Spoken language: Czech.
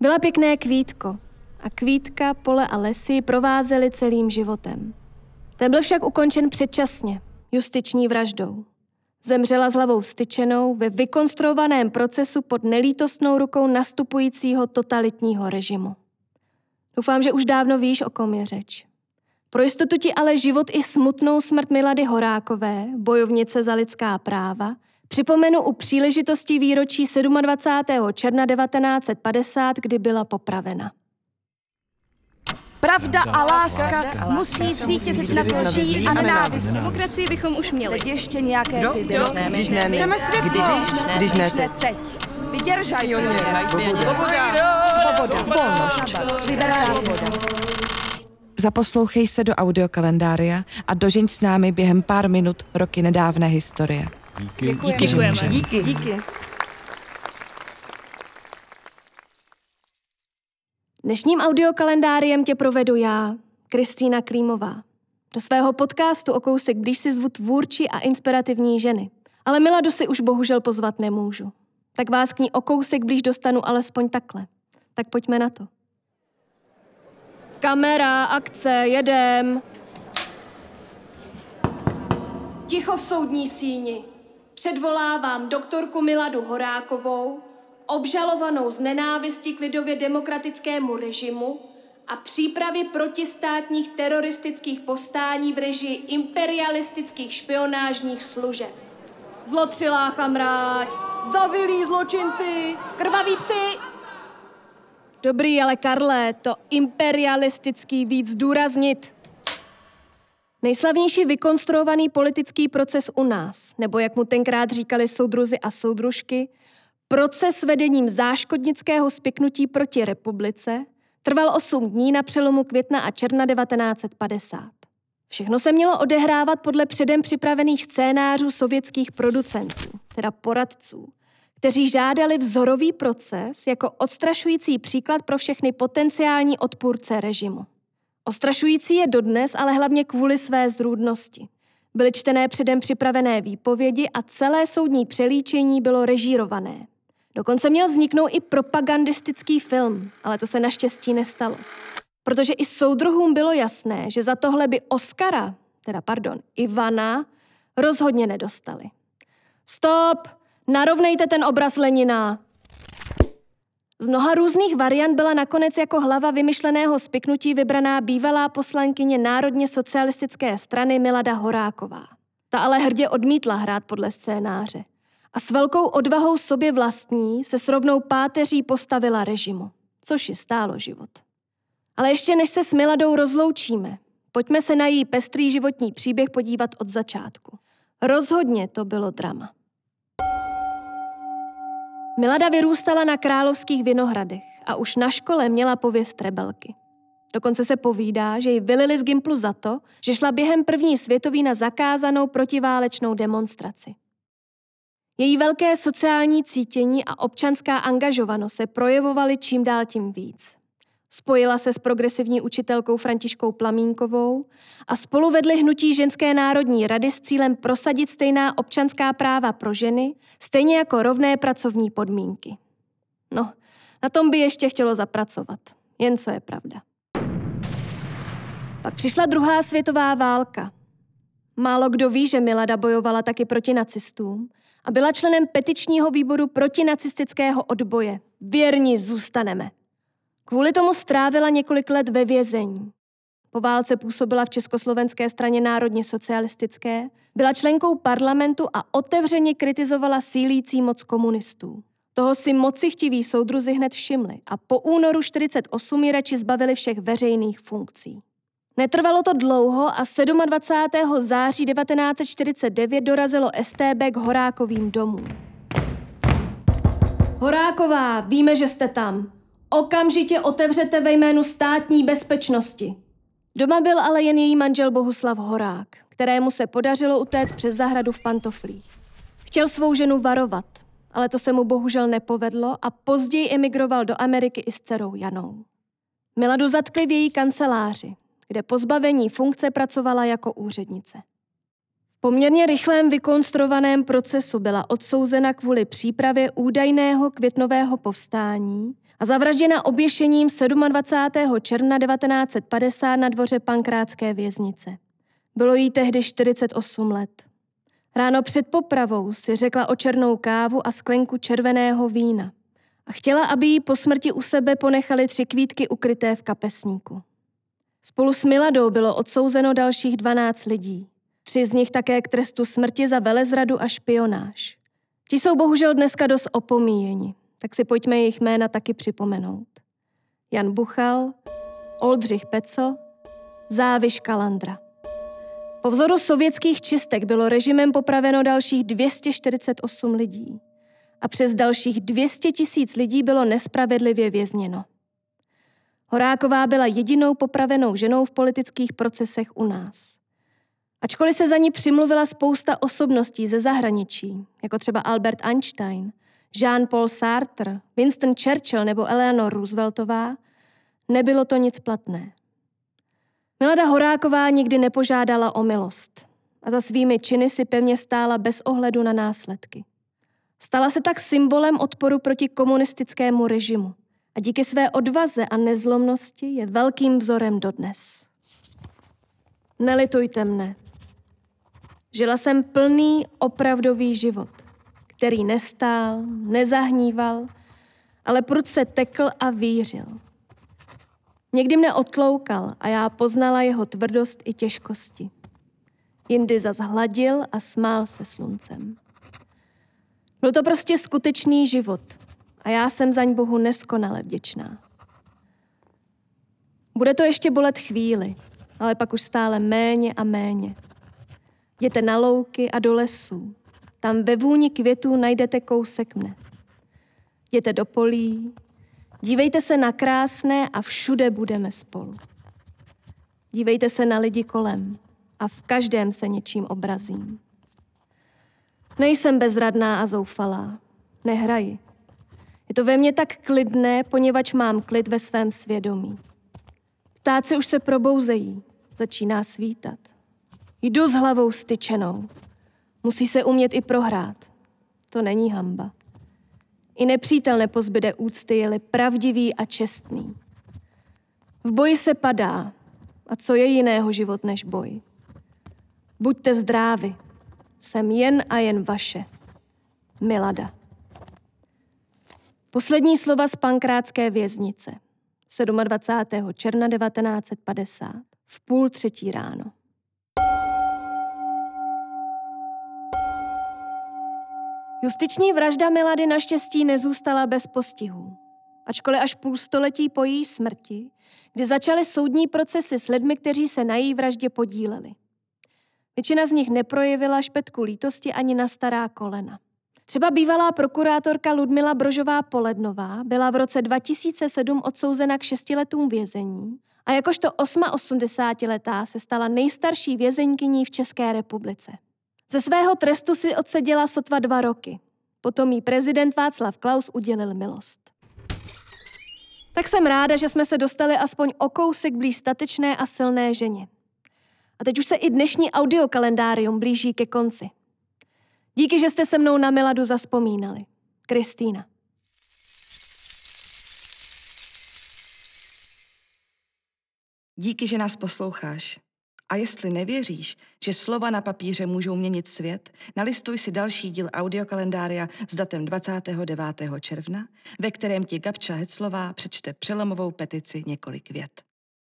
Byla pěkné kvítko a kvítka, pole a lesy provázely celým životem. Ten byl však ukončen předčasně, justiční vraždou. Zemřela s hlavou styčenou ve vykonstruovaném procesu pod nelítostnou rukou nastupujícího totalitního režimu. Doufám, že už dávno víš, o kom je řeč. Pro jistotu ti ale život i smutnou smrt Milady Horákové, bojovnice za lidská práva, připomenu u příležitosti výročí 27. června 1950, kdy byla popravena. Pravda a láska musí zvítězit nad lží a nenávistí. Demokracii bychom už měli. Teď ještě nějaké ty Když ne, když ne, my. Chceme světlo. Když, ne, teď. Vydržaj, Svoboda. Svoboda, volnost, svoboda. Zaposlouchej se do audiokalendária a dožeň s námi během pár minut roky nedávné historie. Díky. Díky, že můžeme. Díky. Díky. Dnešním audiokalendáriem tě provedu já, Kristýna Klímová. Do svého podcastu o kousek blíž si zvu tvůrčí a inspirativní ženy. Ale Miladu si už bohužel pozvat nemůžu. Tak vás k ní o kousek blíž dostanu alespoň takhle. Tak pojďme na to. Kamera, akce, jedem. Ticho v soudní síni. Předvolávám doktorku Miladu Horákovou, obžalovanou z nenávisti k lidově demokratickému režimu a přípravy protistátních teroristických povstání v režii imperialistických špionážních služeb. Zlotřilá chamráť, zavilí zločinci, krvaví psi. Dobrý, ale Karle, to imperialistický víc zdůraznit. Nejslavnější vykonstruovaný politický proces u nás, nebo jak mu tenkrát říkali soudruzi a soudružky, proces vedením záškodnického spiknutí proti republice, trval 8 dní na přelomu května a června 1950. Všechno se mělo odehrávat podle předem připravených scénářů sovětských producentů, teda poradců, kteří žádali vzorový proces jako odstrašující příklad pro všechny potenciální odpůrce režimu. Ostrašující je dodnes, ale hlavně kvůli své zrůdnosti. Byly čtené předem připravené výpovědi a celé soudní přelíčení bylo režírované. Dokonce měl vzniknout i propagandistický film, ale to se naštěstí nestalo. Protože i soudruhům bylo jasné, že za tohle by Oscara, teda pardon, Ivana, rozhodně nedostali. Stop! Narovnejte ten obraz Lenina! Z mnoha různých variant byla nakonec jako hlava vymyšleného spiknutí vybraná bývalá poslankyně Národně socialistické strany Milada Horáková. Ta ale hrdě odmítla hrát podle scénáře a s velkou odvahou sobě vlastní se s rovnou páteří postavila režimu, což ji stálo život. Ale ještě než se s Miladou rozloučíme, pojďme se na její pestrý životní příběh podívat od začátku. Rozhodně to bylo drama. Milada vyrůstala na královských vinohradech a už na škole měla pověst rebelky. Dokonce se povídá, že ji vylili z Gimplu za to, že šla během první světový na zakázanou protiválečnou demonstraci. Její velké sociální cítění a občanská angažovanost se projevovaly čím dál tím víc. Spojila se s progresivní učitelkou Františkou Plamínkovou a spolu vedli hnutí Ženské národní rady s cílem prosadit stejná občanská práva pro ženy, stejně jako rovné pracovní podmínky. No, na tom by ještě chtělo zapracovat, jen co je pravda. Pak přišla druhá světová válka. Málo kdo ví, že Milada bojovala taky proti nacistům a byla členem petičního výboru protinacistického odboje. Věrni zůstaneme. Kvůli tomu strávila několik let ve vězení. Po válce působila v Československé straně národně socialistické, byla členkou parlamentu a otevřeně kritizovala sílící moc komunistů. Toho si mocichtiví soudruzi hned všimli a po únoru 48 ji radši zbavili všech veřejných funkcí. Netrvalo to dlouho a 27. září 1949 dorazilo STB k Horákovým domům. Horáková, víme, že jste tam. Okamžitě otevřete ve jménu státní bezpečnosti. Doma byl ale jen její manžel Bohuslav Horák, kterému se podařilo utéct přes zahradu v pantoflích. Chtěl svou ženu varovat, ale to se mu bohužel nepovedlo a později emigroval do Ameriky i s dcerou Janou. Miladu zatkli v její kanceláři, kde po zbavení funkce pracovala jako úřednice. V poměrně rychlém vykonstruovaném procesu byla odsouzena kvůli přípravě údajného květnového povstání a zavražděna oběšením 27. června 1950 na dvoře Pankrátské věznice. Bylo jí tehdy 48 let. Ráno před popravou si řekla o černou kávu a sklenku červeného vína a chtěla, aby jí po smrti u sebe ponechali tři kvítky ukryté v kapesníku. Spolu s Miladou bylo odsouzeno dalších 12 lidí. Tři z nich také k trestu smrti za velezradu a špionáž. Ti jsou bohužel dneska dost opomíjeni, tak si pojďme jejich jména taky připomenout. Jan Buchal, Oldřich Pecl, Záviš Kalandra. Po vzoru sovětských čistek bylo režimem popraveno dalších 248 lidí a přes dalších 200 tisíc lidí bylo nespravedlivě vězněno. Horáková byla jedinou popravenou ženou v politických procesech u nás. Ačkoliv se za ní přimluvila spousta osobností ze zahraničí, jako třeba Albert Einstein, Jean-Paul Sartre, Winston Churchill nebo Eleanor Rooseveltová, nebylo to nic platné. Milada Horáková nikdy nepožádala o milost a za svými činy si pevně stála bez ohledu na následky. Stala se tak symbolem odporu proti komunistickému režimu a díky své odvaze a nezlomnosti je velkým vzorem dodnes. Nelitujte mne. Žila jsem plný, opravdový život, který nestál, nezahníval, ale prudce tekl a vířil. Někdy mne otloukal a já poznala jeho tvrdost i těžkosti. Jindy zas hladil a smál se sluncem. Byl to prostě skutečný život a já jsem zaň Bohu neskonale vděčná. Bude to ještě bolet chvíli, ale pak už stále méně a méně. Jděte na louky a do lesů. Tam ve vůni květů najdete kousek mne. Jděte do polí, dívejte se na krásné a všude budeme spolu. Dívejte se na lidi kolem a v každém se něčím obrazím. Nejsem bezradná a zoufalá. Nehraji. Je to ve mně tak klidné, poněvadž mám klid ve svém svědomí. Ptáci už se probouzejí, začíná svítat. Jdu s hlavou styčenou. Musí se umět i prohrát. To není hamba. I nepřítel nepozbyde úcty, je-li pravdivý a čestný. V boji se padá. A co je jiného život než boj? Buďte zdrávi. Jsem jen a jen vaše. Milada. Poslední slova z pankrátské věznice. 27. června 1950. V půl třetí ráno. Justiční vražda Milady naštěstí nezůstala bez postihů. Ačkoliv až půl století po její smrti, kdy začaly soudní procesy s lidmi, kteří se na její vraždě podíleli. Většina z nich neprojevila špetku lítosti ani na stará kolena. Třeba bývalá prokurátorka Ludmila Brožová Polednová byla v roce 2007 odsouzena k šestiletům vězení a jakožto 88-letá se stala nejstarší vězeňkyní v České republice. Ze svého trestu si odseděla sotva dva roky. Potom jí prezident Václav Klaus udělil milost. Tak jsem ráda, že jsme se dostali aspoň o kousek blíž statečné a silné ženě. A teď už se i dnešní audiokalendárium blíží ke konci. Díky, že jste se mnou na Miladu zaspomínali. Kristýna. Díky, že nás posloucháš. A jestli nevěříš, že slova na papíře můžou měnit svět, nalistuj si další díl audiokalendária s datem 29. června, ve kterém ti Gabča Heclová přečte přelomovou petici několik vět.